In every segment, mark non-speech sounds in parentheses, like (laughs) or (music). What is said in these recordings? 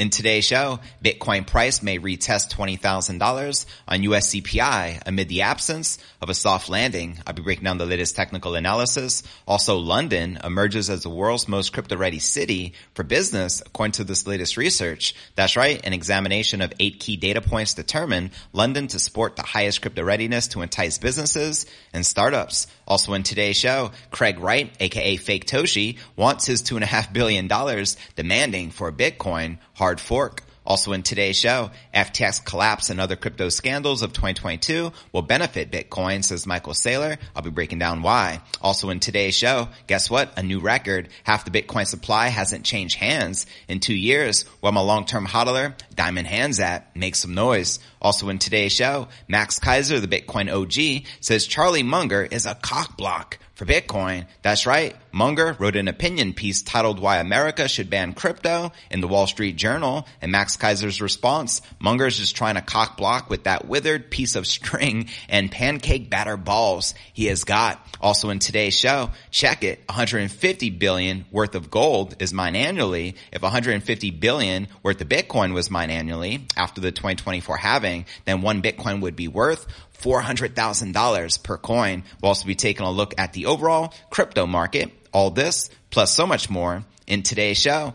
In today's show, Bitcoin price may retest $20,000 on US CPI amid the absence of a soft landing. I'll be breaking down the latest technical analysis. Also, London emerges as the world's most crypto ready city for business, according to this latest research. That's right. An examination of eight key data points determine London to sport the highest crypto readiness to entice businesses and startups. Also in today's show, Craig Wright, aka Fake Toshi, wants his two and a half billion dollars demanding for Bitcoin hard fork. Also in today's show, FTX collapse and other crypto scandals of 2022 will benefit Bitcoin, says Michael Saylor. I'll be breaking down why. Also in today's show, guess what? A new record. Half the Bitcoin supply hasn't changed hands in two years. Where my long-term hodler, Diamond Hands at, make some noise. Also in today's show, Max Keiser, the Bitcoin OG, says Charlie Munger is a cockblock for Bitcoin. That's right. Munger wrote an opinion piece titled Why America Should Ban Crypto in the Wall Street Journal. And Max Keiser's response, Munger's just trying to cock block with that withered piece of string and pancake batter balls he has got. Also in today's show, check it. 150 billion worth of gold is mined annually. If 150 billion worth of Bitcoin was mined annually after the 2024 halving, then one Bitcoin would be worth $400,000 per coin. We'll also be taking a look at the overall crypto market. All this plus so much more in today's show.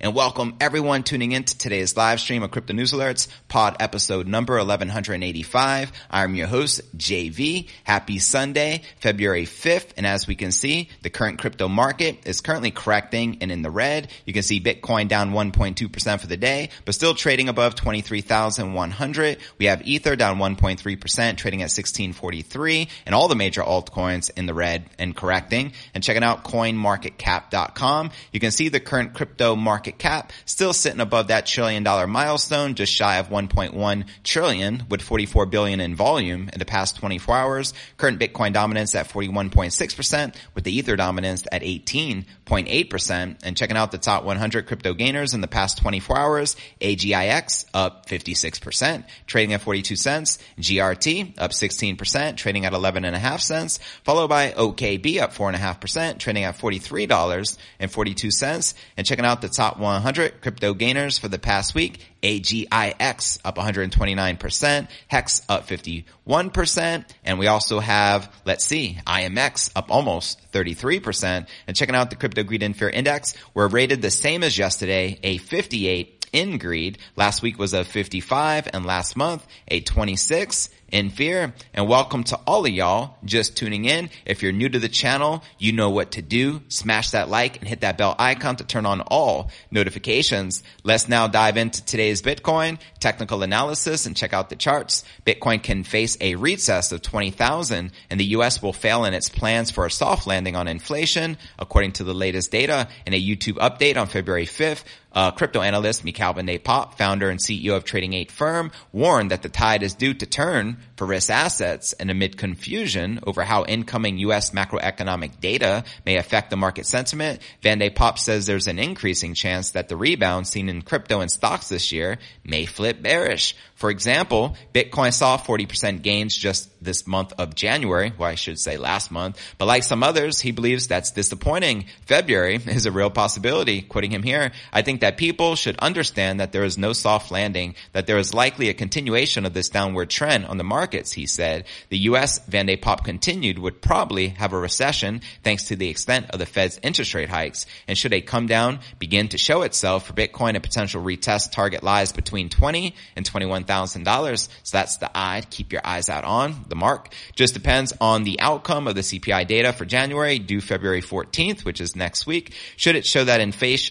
and welcome everyone tuning in to today's live stream of Crypto News Alerts, pod episode number 1185. I'm your host, JV. Happy Sunday, February 5th. And as we can see, the current crypto market is currently correcting and in the red. You can see Bitcoin down 1.2% for the day, but still trading above 23,100. We have Ether down 1.3%, trading at 1643 and all the major altcoins in the red and correcting. And checking out coinmarketcap.com, you can see the current crypto market market cap, still sitting above that trillion dollar milestone, just shy of 1.1 trillion with 44 billion in volume in the past 24 hours. Current Bitcoin dominance at 41.6% with the Ether dominance at 18.8%. And checking out the top 100 crypto gainers in the past 24 hours, AGIX up 56%, trading at 42 cents. GRT up 16%, trading at 11 and a half cents, followed by OKB up 4.5%, trading at $43.42. And checking out the top 100 crypto gainers for the past week. AGIX up 129%, HEX up 51%, and we also have, let's see, IMX up almost 33%. And checking out the Crypto Greed and Fear Index, we're rated the same as yesterday, a 58 in greed. Last week was a 55 and last month a 26 in fear. And welcome to all of y'all just tuning in. If you're new to the channel, you know what to do. Smash that like and hit that bell icon to turn on all notifications. Let's now dive into today's Bitcoin technical analysis and check out the charts. Bitcoin can face a recess of 20,000 and the US will fail in its plans for a soft landing on inflation, according to the latest data in a YouTube update on February 5th. Uh, crypto analyst Michaël van de Poppe, founder and CEO of Trading 8 firm, warned that the tide is due to turn for risk assets and amid confusion over how incoming U.S. macroeconomic data may affect the market sentiment, Van de Poppe says there's an increasing chance that the rebound seen in crypto and stocks this year may flip bearish. For example, Bitcoin saw 40% gains just this month of January, well I should say last month, but like some others, he believes that's disappointing. February is a real possibility, quoting him here. I think that people should understand that there is no soft landing, that there is likely a continuation of this downward trend on the markets, he said. The US, Van de Poppe continued, would probably have a recession thanks to the extent of the Fed's interest rate hikes. And should a come down begin to show itself for Bitcoin, a potential retest target lies between 20 and 21,000 dollars. So that's the eye keep your eyes out on the mark. Just depends on the outcome of the CPI data for January due February 14th, which is next week. Should it show that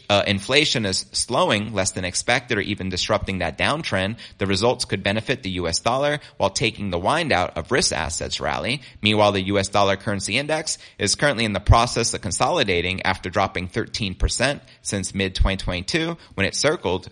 uh, inflation is slowing less than expected or even disrupting that downtrend, the results could benefit the US dollar while taking the wind out of risk assets rally. Meanwhile, the US dollar currency index is currently in the process of consolidating after dropping 13% since mid 2022 when it circled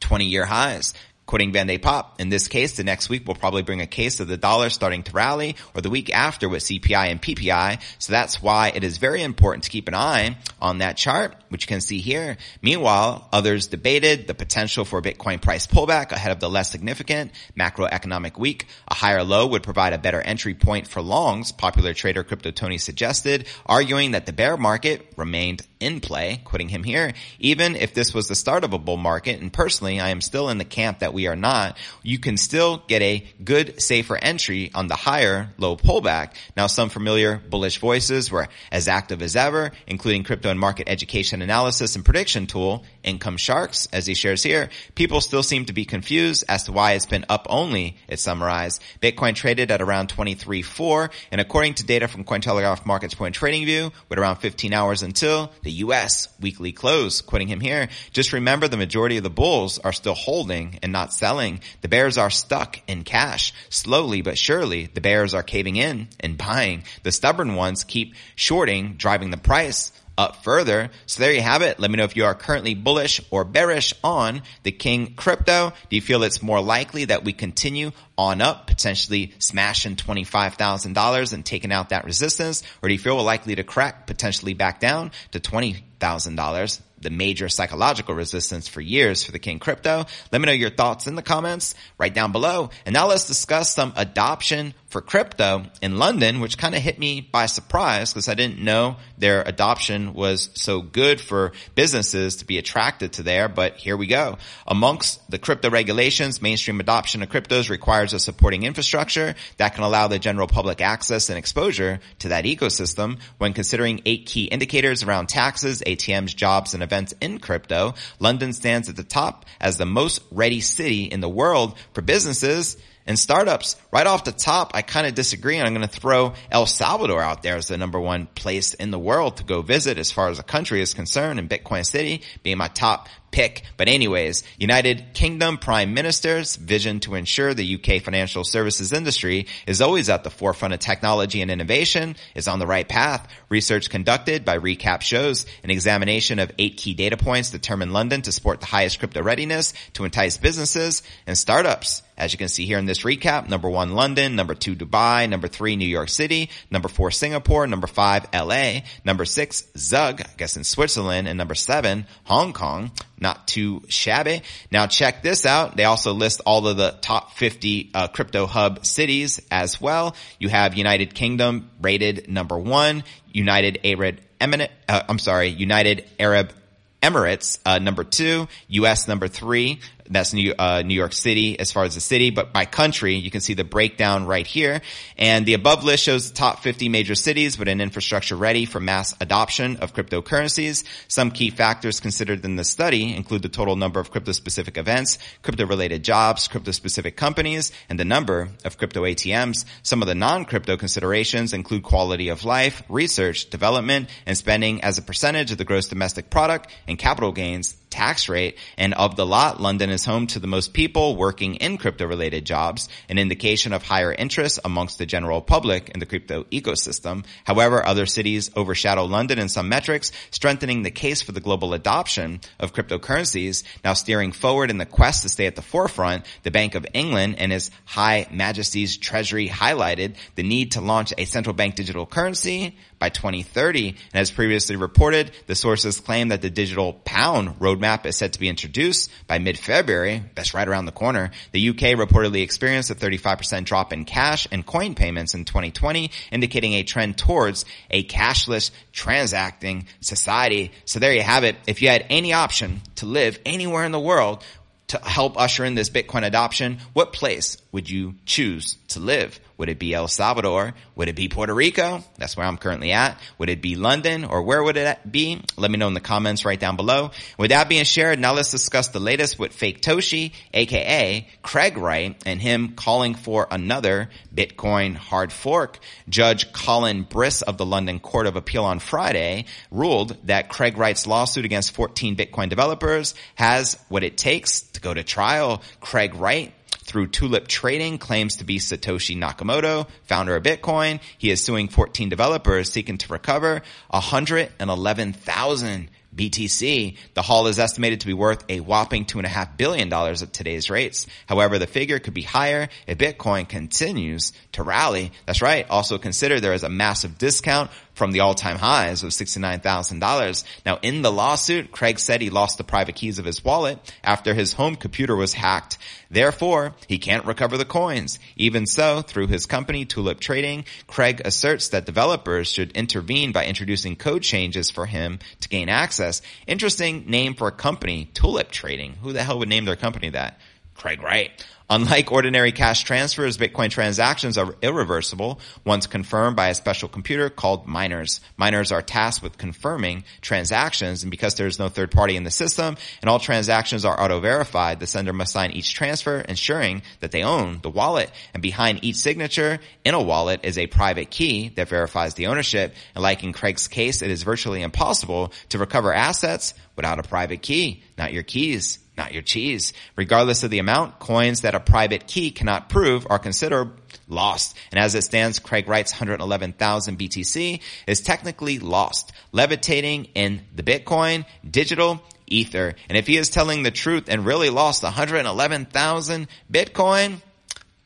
20 year highs quoting Van de Poppe. In this case, the next week will probably bring a case of the dollar starting to rally or the week after with CPI and PPI. So that's why it is very important to keep an eye on that chart, which you can see here. Meanwhile, others debated the potential for a Bitcoin price pullback ahead of the less significant macroeconomic week. A higher low would provide a better entry point for longs, popular trader Crypto Tony suggested, arguing that the bear market remained in play, quoting him here, even if this was the start of a bull market, and personally, I am still in the camp that we are not, you can still get a good, safer entry on the higher low pullback. Now, some familiar bullish voices were as active as ever, including crypto and market education analysis and prediction tool, Income Sharks, as he shares here. People still seem to be confused as to why it's been up only, it summarized. Bitcoin traded at around 23.4, and according to data from Cointelegraph Markets Point Trading View, with around 15 hours until the U.S. weekly close. Quoting him here, just remember the majority of the bulls are still holding and not selling. The bears are stuck in cash. Slowly but surely, the bears are caving in and buying. The stubborn ones keep shorting, driving the price up further. So there you have it. Let me know if you are currently bullish or bearish on the King crypto. Do you feel it's more likely that we continue on up, potentially smashing $25,000 and taking out that resistance? Or do you feel we're likely to crack, potentially back down to $20,000? the major psychological resistance for years for the King crypto. Let me know your thoughts in the comments right down below. And now let's discuss some adoption for crypto in London, which kind of hit me by surprise because I didn't know their adoption was so good for businesses to be attracted to there. But here we go. Amongst the crypto regulations, mainstream adoption of cryptos requires a supporting infrastructure that can allow the general public access and exposure to that ecosystem. When considering eight key indicators around taxes, ATMs, jobs, and events in crypto, London stands at the top as the most ready city in the world for businesses and startups, right off the top, I kind of disagree and I'm going to throw El Salvador out there as the number one place in the world to go visit as far as a country is concerned and Bitcoin City being my top pick. But anyways, United Kingdom Prime Minister's vision to ensure the UK financial services industry is always at the forefront of technology and innovation is on the right path. Research conducted by Recap shows an examination of eight key data points determined London to support the highest crypto readiness to entice businesses and startups. As you can see here in this recap, number one, London, number two, Dubai, number three, New York City, number four, Singapore, number five, LA, number six, Zug, I guess in Switzerland, and number seven, Hong Kong not too shabby. Now check this out. They also list all of the top 50 uh, crypto hub cities as well. You have United Kingdom rated number one, United Arab Eminent, uh, I'm sorry, United Arab Emirates, uh, number two, U.S. number three, that's New, uh, New York City as far as the city, but by country, you can see the breakdown right here. And the above list shows the top 50 major cities with an infrastructure ready for mass adoption of cryptocurrencies. Some key factors considered in the study include the total number of crypto-specific events, crypto-related jobs, crypto-specific companies, and the number of crypto ATMs. Some of the non-crypto considerations include quality of life, research, development, and spending as a percentage of the gross domestic product and capital gains tax rate. And of the lot, London is home to the most people working in crypto related jobs, an indication of higher interest amongst the general public in the crypto ecosystem. However, other cities overshadow London in some metrics, strengthening the case for the global adoption of cryptocurrencies. Now steering forward in the quest to stay at the forefront, the Bank of England and His High Majesty's Treasury highlighted the need to launch a central bank digital currency by 2030. And as previously reported, the sources claim that the digital pound roadmap is set to be introduced by mid-February. That's right around the corner. The UK reportedly experienced a 35% drop in cash and coin payments in 2020, indicating a trend towards a cashless transacting society. So there you have it. If you had any option to live anywhere in the world, to help usher in this Bitcoin adoption, what place would you choose to live? Would it be El Salvador? Would it be Puerto Rico? That's where I'm currently at. Would it be London or where would it be? Let me know in the comments right down below. With that being shared, now let's discuss the latest with Fake Toshi, aka Craig Wright, and him calling for another Bitcoin hard fork. Judge Colin Birss of the London Court of Appeal on Friday ruled that Craig Wright's lawsuit against 14 Bitcoin developers has what it takes to go to trial. Craig Wright through Tulip Trading claims to be Satoshi Nakamoto, founder of Bitcoin. He is suing 14 developers seeking to recover 111,000 BTC. The haul is estimated to be worth a whopping $2.5 billion at today's rates. However, the figure could be higher if Bitcoin continues to rally. That's right. Also consider there is a massive discount from the all-time highs of $69,000. Now in the lawsuit, Craig said he lost the private keys of his wallet after his home computer was hacked. Therefore, he can't recover the coins. Even so, through his company, Tulip Trading, Craig asserts that developers should intervene by introducing code changes for him to gain access. Interesting name for a company, Tulip Trading. Who the hell would name their company that? Craig Wright. Unlike ordinary cash transfers, Bitcoin transactions are irreversible once confirmed by a special computer called miners. Miners are tasked with confirming transactions and because there is no third party in the system and all transactions are auto-verified, the sender must sign each transfer ensuring that they own the wallet. And behind each signature in a wallet is a private key that verifies the ownership. And like in Craig's case, it is virtually impossible to recover assets without a private key, not your keys not your cheese. Regardless of the amount, coins that a private key cannot prove are considered lost. And as it stands, Craig Wright's 111,000 BTC is technically lost, levitating in the Bitcoin digital ether. And if he is telling the truth and really lost 111,000 Bitcoin,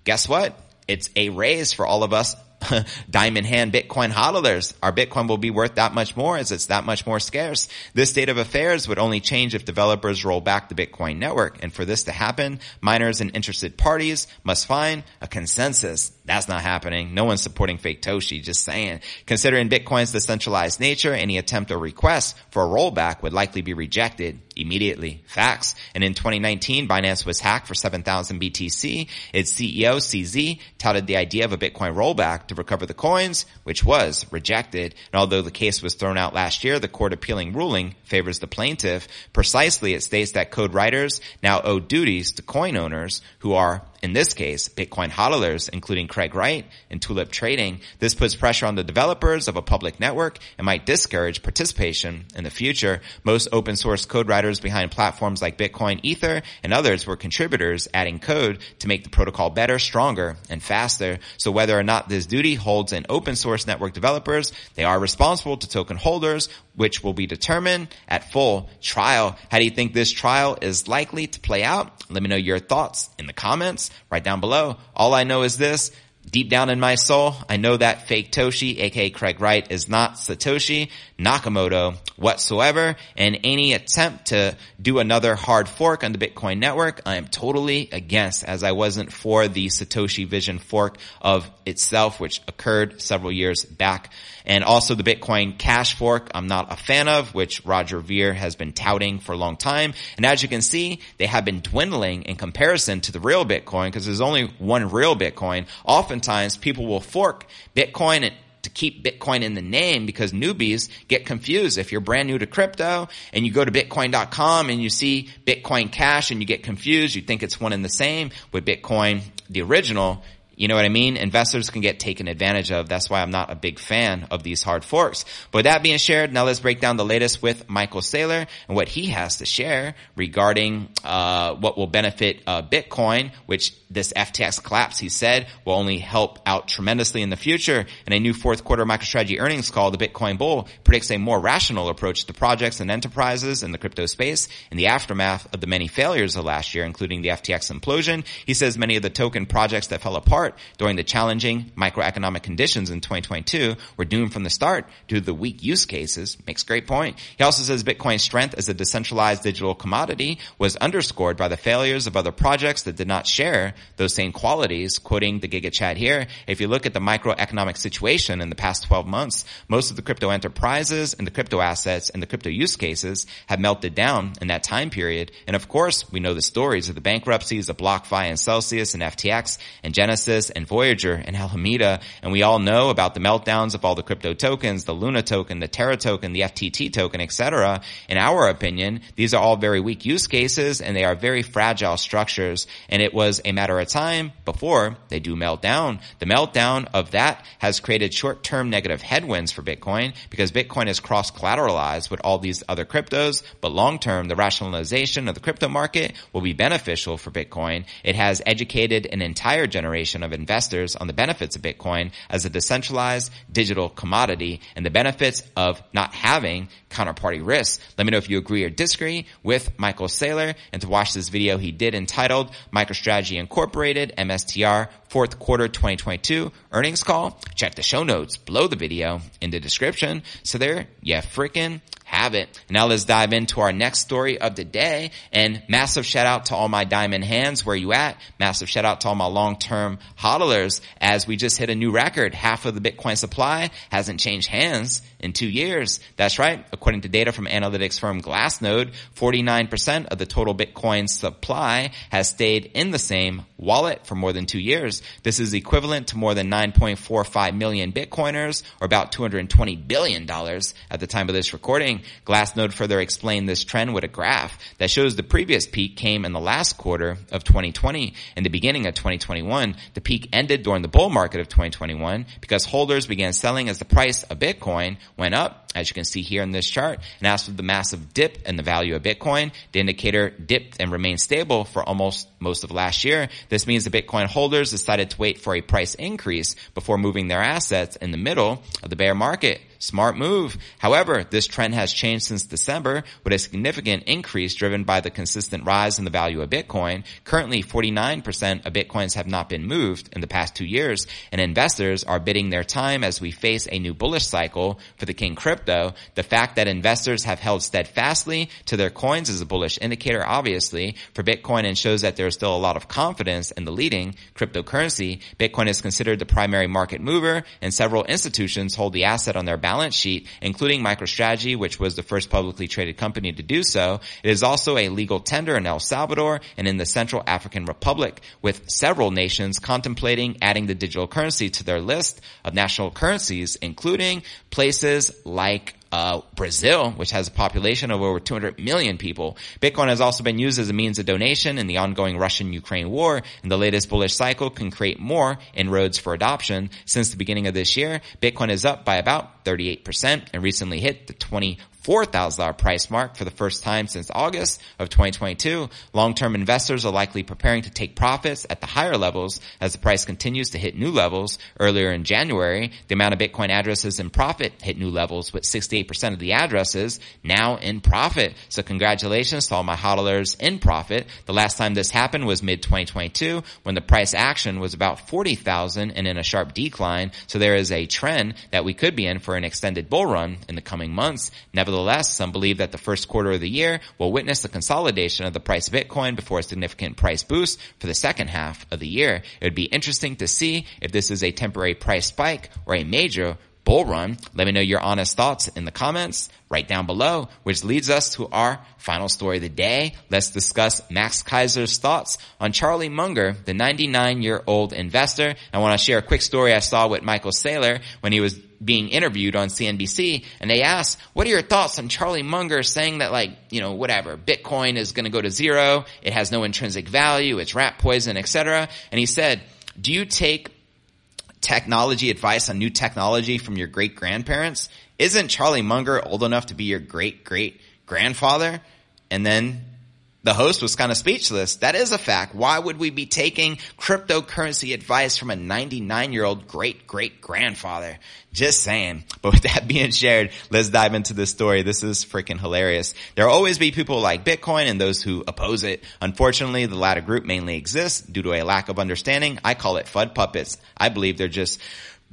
guess what? It's a raise for all of us (laughs) diamond hand Bitcoin hodlers. Our Bitcoin will be worth that much more as it's that much more scarce. This state of affairs would only change if developers roll back the Bitcoin network. And for this to happen, miners and interested parties must find a consensus. That's not happening. No one's supporting fake Toshi, just saying. Considering Bitcoin's decentralized nature, any attempt or request for a rollback would likely be rejected immediately. Facts. And in 2019, Binance was hacked for 7,000 BTC. Its CEO, CZ, touted the idea of a Bitcoin rollback to recover the coins, which was rejected. And although the case was thrown out last year, the court appealing ruling favors the plaintiff. Precisely, it states that code writers now owe duties to coin owners who are in this case, Bitcoin hodlers, including Craig Wright and Tulip Trading. This puts pressure on the developers of a public network and might discourage participation in the future. Most open source code writers behind platforms like Bitcoin, Ether, and others were contributors adding code to make the protocol better, stronger, and faster. So whether or not this duty holds in open source network developers, they are responsible to token holders, which will be determined at full trial. How do you think this trial is likely to play out? Let me know your thoughts in the comments right down below. All I know is this. Deep down in my soul, I know that fake Toshi, aka Craig Wright, is not Satoshi Nakamoto whatsoever. And any attempt to do another hard fork on the Bitcoin network, I am totally against as I wasn't for the Satoshi Vision fork of itself, which occurred several years back. And also the Bitcoin Cash fork, I'm not a fan of, which Roger Ver has been touting for a long time. And as you can see, they have been dwindling in comparison to the real Bitcoin because there's only one real Bitcoin. Oftentimes people will fork Bitcoin to keep Bitcoin in the name because newbies get confused. If you're brand new to crypto and you go to bitcoin.com and you see Bitcoin Cash and you get confused, you think it's one and the same with Bitcoin, the original, you know what I mean? Investors can get taken advantage of. That's why I'm not a big fan of these hard forks. But that being shared, now let's break down the latest with Michael Saylor and what he has to share regarding uh, what will benefit uh, Bitcoin, which this FTX collapse, he said, will only help out tremendously in the future. In a new fourth quarter MicroStrategy earnings call, the Bitcoin bull predicts a more rational approach to projects and enterprises in the crypto space in the aftermath of the many failures of last year, including the FTX implosion. He says many of the token projects that fell apart apart during the challenging microeconomic conditions in 2022 were doomed from the start due to the weak use cases. Makes great point. He also says Bitcoin's strength as a decentralized digital commodity was underscored by the failures of other projects that did not share those same qualities. Quoting the Giga Chat here, if you look at the microeconomic situation in the past 12 months, most of the crypto enterprises and the crypto assets and the crypto use cases have melted down in that time period. And of course, we know the stories of the bankruptcies of BlockFi and Celsius and FTX and Genesis and Voyager and Alameda, and we all know about the meltdowns of all the crypto tokens, the Luna token, the Terra token, the FTT token, etc. In our opinion, these are all very weak use cases and they are very fragile structures. And it was a matter of time before they do melt down. The meltdown of that has created short-term negative headwinds for Bitcoin because Bitcoin is cross-collateralized with all these other cryptos, but long-term, the rationalization of the crypto market will be beneficial for Bitcoin. It has educated an entire generation of investors on the benefits of Bitcoin as a decentralized digital commodity and the benefits of not having counterparty risks. Let me know if you agree or disagree with Michael Saylor. And to watch this video he did entitled MicroStrategy Incorporated MSTR fourth quarter 2022 earnings call, check the show notes below the video in the description. So there you freaking have it. Now let's dive into our next story of the day. And massive shout out to all my diamond hands. Where you at? Massive shout out to all my long-term hodlers as we just hit a new record. Half of the Bitcoin supply hasn't changed hands in two years. That's right. According to data from analytics firm Glassnode, 49% of the total Bitcoin supply has stayed in the same wallet for more than two years. This is equivalent to more than 9.45 million Bitcoiners or about $220 billion at the time of this recording. Glassnode further explained this trend with a graph that shows the previous peak came in the last quarter of 2020. and the beginning of 2021, the peak ended during the bull market of 2021 because holders began selling as the price of Bitcoin went up as you can see here in this chart. And as for the massive dip in the value of Bitcoin, the indicator dipped and remained stable for almost most of last year. This means the Bitcoin holders decided to wait for a price increase before moving their assets in the middle of the bear market. Smart move. However, this trend has changed since December with a significant increase driven by the consistent rise in the value of Bitcoin. Currently, 49% of Bitcoins have not been moved in the past two years, and investors are bidding their time as we face a new bullish cycle for the King crypto. Though the fact that investors have held steadfastly to their coins is a bullish indicator, obviously, for Bitcoin and shows that there is still a lot of confidence in the leading cryptocurrency. Bitcoin is considered the primary market mover, and several institutions hold the asset on their balance sheet, including MicroStrategy, which was the first publicly traded company to do so. It is also a legal tender in El Salvador and in the Central African Republic, with several nations contemplating adding the digital currency to their list of national currencies, including places like uh, Brazil, which has a population of over 200 million people. Bitcoin has also been used as a means of donation in the ongoing Russian-Ukraine war, and the latest bullish cycle can create more inroads for adoption. Since the beginning of this year, Bitcoin is up by about 38% and recently hit the 20 $4,000 price mark for the first time since August of 2022. Long-term investors are likely preparing to take profits at the higher levels as the price continues to hit new levels. Earlier in January, the amount of Bitcoin addresses in profit hit new levels with 68% of the addresses now in profit. So congratulations to all my hodlers in profit. The last time this happened was mid 2022 when the price action was about 40,000 and in a sharp decline. So there is a trend that we could be in for an extended bull run in the coming months. Nevertheless, Nevertheless, some believe that the first quarter of the year will witness the consolidation of the price of Bitcoin before a significant price boost for the second half of the year. It would be interesting to see if this is a temporary price spike or a major bull run. Let me know your honest thoughts in the comments right down below, which leads us to our final story of the day. Let's discuss Max Keiser's thoughts on Charlie Munger, the 99 year old investor. I want to share a quick story I saw with Michael Saylor when he was being interviewed on CNBC and they asked, what are your thoughts on Charlie Munger saying that like, you know, whatever, Bitcoin is going to go to zero. It has no intrinsic value. It's rat poison, etc. And he said, do you take technology advice on new technology from your great grandparents? Isn't Charlie Munger old enough to be your great great grandfather? And then the host was kind of speechless. That is a fact. Why would we be taking cryptocurrency advice from a 99 year old great great grandfather? Just saying. (laughs) But with that being shared, let's dive into this story. This is freaking hilarious. There will always be people like Bitcoin and those who oppose it. Unfortunately, the latter group mainly exists due to a lack of understanding. I call it FUD puppets. I believe they're just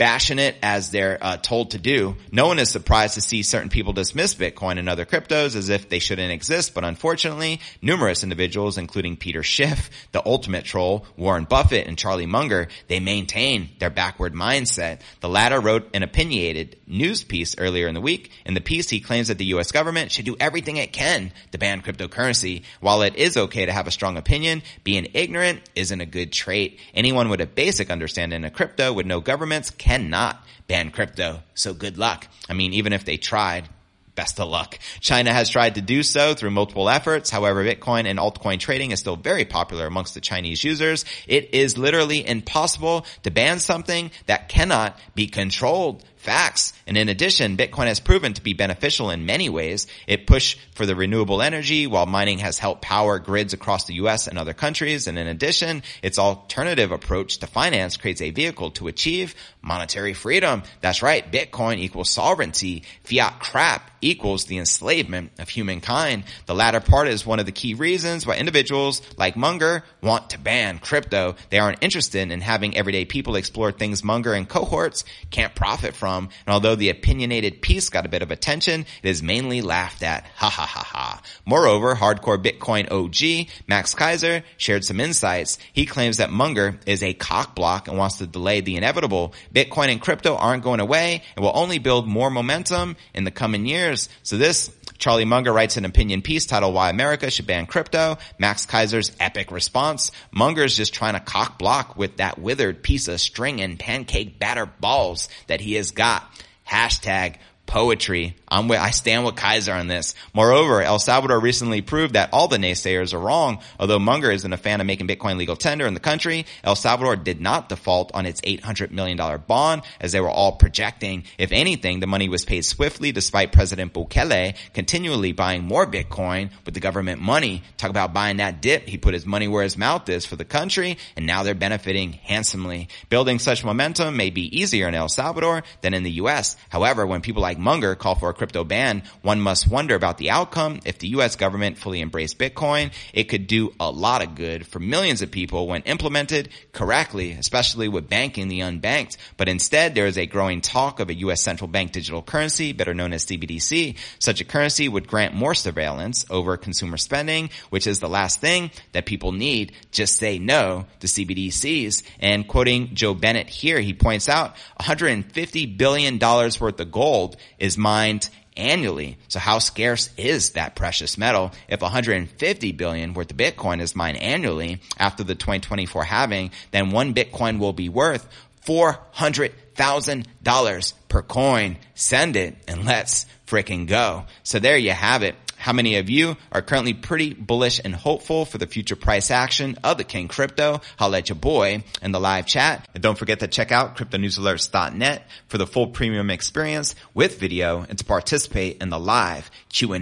bashing it as they're uh, told to do. No one is surprised to see certain people dismiss Bitcoin and other cryptos as if they shouldn't exist, but unfortunately, numerous individuals, including Peter Schiff, the ultimate troll, Warren Buffett, and Charlie Munger, they maintain their backward mindset. The latter wrote an opinionated news piece earlier in the week. In the piece, he claims that the U.S. government should do everything it can to ban cryptocurrency. While it is okay to have a strong opinion, being ignorant isn't a good trait. Anyone with a basic understanding of crypto would know governments cannot ban crypto. So good luck. I mean, even if they tried, best of luck. China has tried to do so through multiple efforts. However, Bitcoin and altcoin trading is still very popular amongst the Chinese users. It is literally impossible to ban something that cannot be controlled facts. And in addition, Bitcoin has proven to be beneficial in many ways. It pushed for the renewable energy while mining has helped power grids across the US and other countries. And in addition, its alternative approach to finance creates a vehicle to achieve monetary freedom. That's right. Bitcoin equals sovereignty. Fiat crap equals the enslavement of humankind. The latter part is one of the key reasons why individuals like Munger want to ban crypto. They aren't interested in having everyday people explore things Munger and cohorts can't profit from. And although the opinionated piece got a bit of attention, it is mainly laughed at. Ha ha ha ha. Moreover, hardcore Bitcoin OG, Max Keiser, shared some insights. He claims that Munger is a cockblock and wants to delay the inevitable. Bitcoin and crypto aren't going away and will only build more momentum in the coming years. So this Charlie Munger writes an opinion piece titled Why America Should Ban Crypto. Max Keiser's epic response. Munger's just trying to cock block with that withered piece of string and pancake batter balls that he has got. Hashtag poetry. I'm with, I stand with Keiser on this. Moreover, El Salvador recently proved that all the naysayers are wrong. Although Munger isn't a fan of making Bitcoin legal tender in the country, El Salvador did not default on its $800 million bond as they were all projecting. If anything, the money was paid swiftly despite President Bukele continually buying more Bitcoin with the government money. Talk about buying that dip. He put his money where his mouth is for the country and now they're benefiting handsomely. Building such momentum may be easier in El Salvador than in the U.S. However, when people like Munger call for a crypto ban, one must wonder about the outcome. If the US government fully embraced Bitcoin, it could do a lot of good for millions of people when implemented correctly, especially with banking the unbanked. But instead, there is a growing talk of a US central bank digital currency, better known as CBDC. Such a currency would grant more surveillance over consumer spending, which is the last thing that people need. Just say no to CBDCs. And quoting Joe Burnett here, he points out $150 billion worth of gold is mined annually. So how scarce is that precious metal? If 150 billion worth of Bitcoin is mined annually after the 2024 halving, then one Bitcoin will be worth $400,000 per coin. Send it and let's freaking go. So there you have it. How many of you are currently pretty bullish and hopeful for the future price action of the King Crypto? I'll let your boy in the live chat. And don't forget to check out cryptonewsalerts.net for the full premium experience with video and to participate in the live Q&A.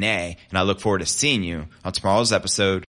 And I look forward to seeing you on tomorrow's episode